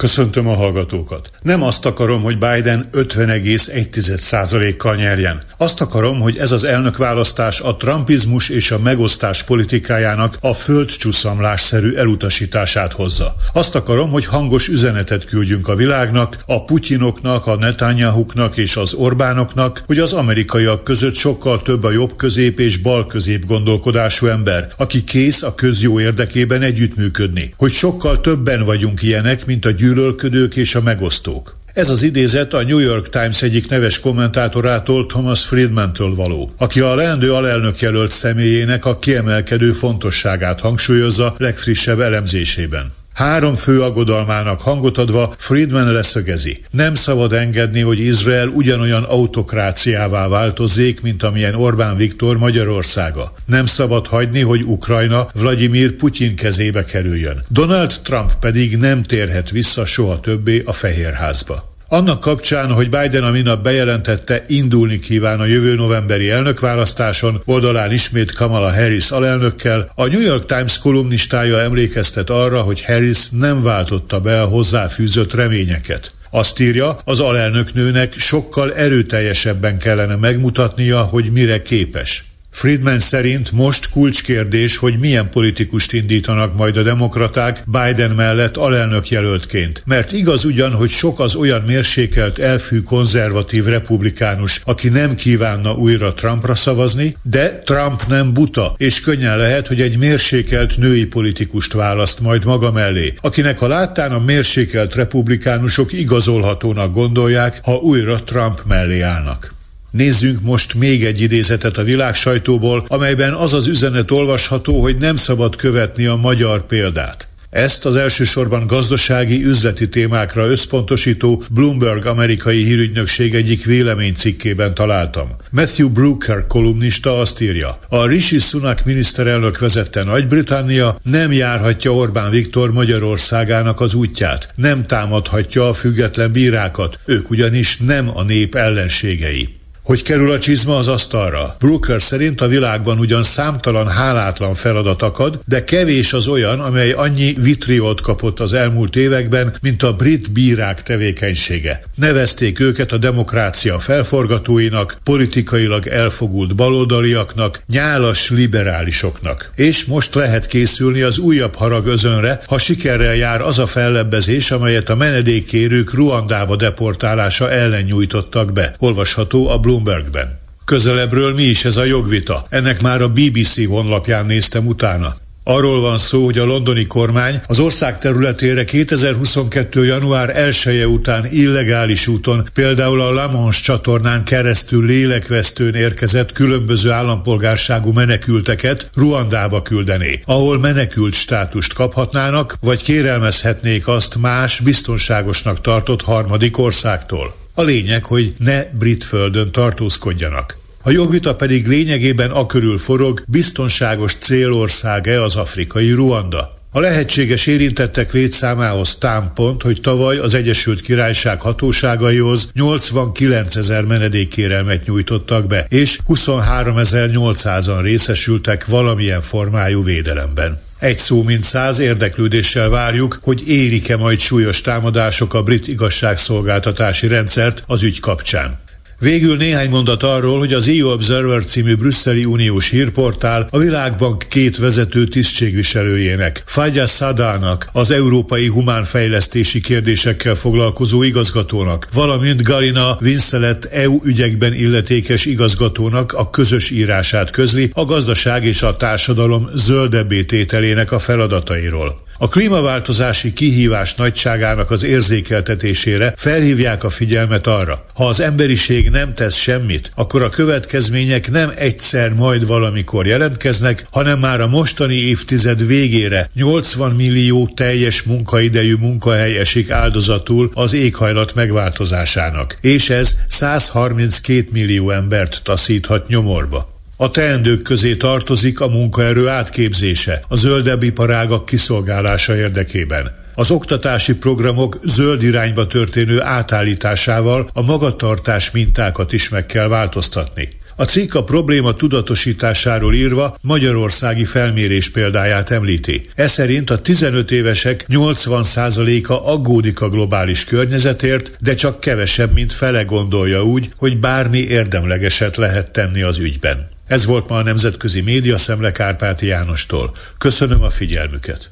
Köszöntöm a hallgatókat. Nem azt akarom, hogy Biden 50,1%-kal nyerjen. Azt akarom, hogy ez az elnökválasztás a trumpizmus és a megosztás politikájának a földcsúszamlásszerű elutasítását hozza. Azt akarom, hogy hangos üzenetet küldjünk a világnak, a Putyinoknak, a Netanyahuknak és az Orbánoknak, hogy az amerikaiak között sokkal több a jobb közép és bal közép gondolkodású ember, aki kész a közjó érdekében együttműködni. Hogy sokkal többen vagyunk ilyenek, mint a gyűlölet gyűlölködők és a megosztók. Ez az idézet a New York Times egyik neves kommentátorától Thomas Friedmantől való, aki a leendő alelnök jelölt személyének a kiemelkedő fontosságát hangsúlyozza legfrissebb elemzésében. Három fő aggodalmának hangot adva Friedman leszögezi. Nem szabad engedni, hogy Izrael ugyanolyan autokráciává változzék, mint amilyen Orbán Viktor Magyarországa. Nem szabad hagyni, hogy Ukrajna Vladimir Putyin kezébe kerüljön. Donald Trump pedig nem térhet vissza soha többé a Fehérházba. Annak kapcsán, hogy Biden a minap bejelentette, indulni kíván a jövő novemberi elnökválasztáson, oldalán ismét Kamala Harris alelnökkel, a New York Times kolumnistája emlékeztet arra, hogy Harris nem váltotta be a hozzáfűzött reményeket. Azt írja, az alelnöknőnek sokkal erőteljesebben kellene megmutatnia, hogy mire képes. Friedman szerint most kulcskérdés, hogy milyen politikust indítanak majd a demokraták Biden mellett alelnök jelöltként. Mert igaz ugyan, hogy sok az olyan mérsékelt, elfű konzervatív republikánus, aki nem kívánna újra Trumpra szavazni, de Trump nem buta, és könnyen lehet, hogy egy mérsékelt női politikust választ majd maga mellé, akinek a láttán a mérsékelt republikánusok igazolhatónak gondolják, ha újra Trump mellé állnak. Nézzünk most még egy idézetet a világ sajtóból, amelyben az az üzenet olvasható, hogy nem szabad követni a magyar példát. Ezt az elsősorban gazdasági, üzleti témákra összpontosító Bloomberg amerikai hírügynökség egyik véleménycikkében találtam. Matthew Brooker kolumnista azt írja, a Rishi Sunak miniszterelnök vezette Nagy-Britannia nem járhatja Orbán Viktor Magyarországának az útját, nem támadhatja a független bírákat, ők ugyanis nem a nép ellenségei. Hogy kerül a csizma az asztalra? Brooker szerint a világban ugyan számtalan hálátlan feladat akad, de kevés az olyan, amely annyi vitriót kapott az elmúlt években, mint a brit bírák tevékenysége. Nevezték őket a demokrácia felforgatóinak, politikailag elfogult baloldaliaknak, nyálas liberálisoknak. És most lehet készülni az újabb harag özönre, ha sikerrel jár az a fellebbezés, amelyet a menedékkérők Ruandába deportálása ellen nyújtottak be. Olvasható a Bloom Bloombergben. Közelebbről mi is ez a jogvita? Ennek már a BBC honlapján néztem utána. Arról van szó, hogy a londoni kormány az ország területére 2022. január 1 -e után illegális úton, például a Lamans csatornán keresztül lélekvesztőn érkezett különböző állampolgárságú menekülteket Ruandába küldené, ahol menekült státust kaphatnának, vagy kérelmezhetnék azt más biztonságosnak tartott harmadik országtól. A lényeg, hogy ne brit földön tartózkodjanak. A jogvita pedig lényegében a körül forog, biztonságos célország-e az afrikai Ruanda. A lehetséges érintettek létszámához támpont, hogy tavaly az Egyesült Királyság hatóságaihoz 89 ezer menedékkérelmet nyújtottak be, és 23.800-an részesültek valamilyen formájú védelemben. Egy szó mint száz érdeklődéssel várjuk, hogy érik-e majd súlyos támadások a brit igazságszolgáltatási rendszert az ügy kapcsán. Végül néhány mondat arról, hogy az EU Observer című brüsszeli uniós hírportál a Világbank két vezető tisztségviselőjének, Fagya Sadának, az Európai Humánfejlesztési Kérdésekkel foglalkozó igazgatónak, valamint Galina Vincelet EU ügyekben illetékes igazgatónak a közös írását közli a gazdaság és a társadalom zöldebbé tételének a feladatairól. A klímaváltozási kihívás nagyságának az érzékeltetésére felhívják a figyelmet arra, ha az emberiség nem tesz semmit, akkor a következmények nem egyszer majd valamikor jelentkeznek, hanem már a mostani évtized végére 80 millió teljes munkaidejű munkahely esik áldozatul az éghajlat megváltozásának, és ez 132 millió embert taszíthat nyomorba. A teendők közé tartozik a munkaerő átképzése, a zöldebb iparágak kiszolgálása érdekében. Az oktatási programok zöld irányba történő átállításával a magatartás mintákat is meg kell változtatni. A cikk a probléma tudatosításáról írva magyarországi felmérés példáját említi. Ez szerint a 15 évesek 80%-a aggódik a globális környezetért, de csak kevesebb, mint fele gondolja úgy, hogy bármi érdemlegeset lehet tenni az ügyben. Ez volt ma a Nemzetközi Média Szemle Kárpáti Jánostól. Köszönöm a figyelmüket!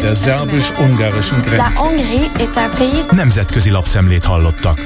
Der szerbus-ungarischen Grenze. Nemzetközi lapszemlét hallottak.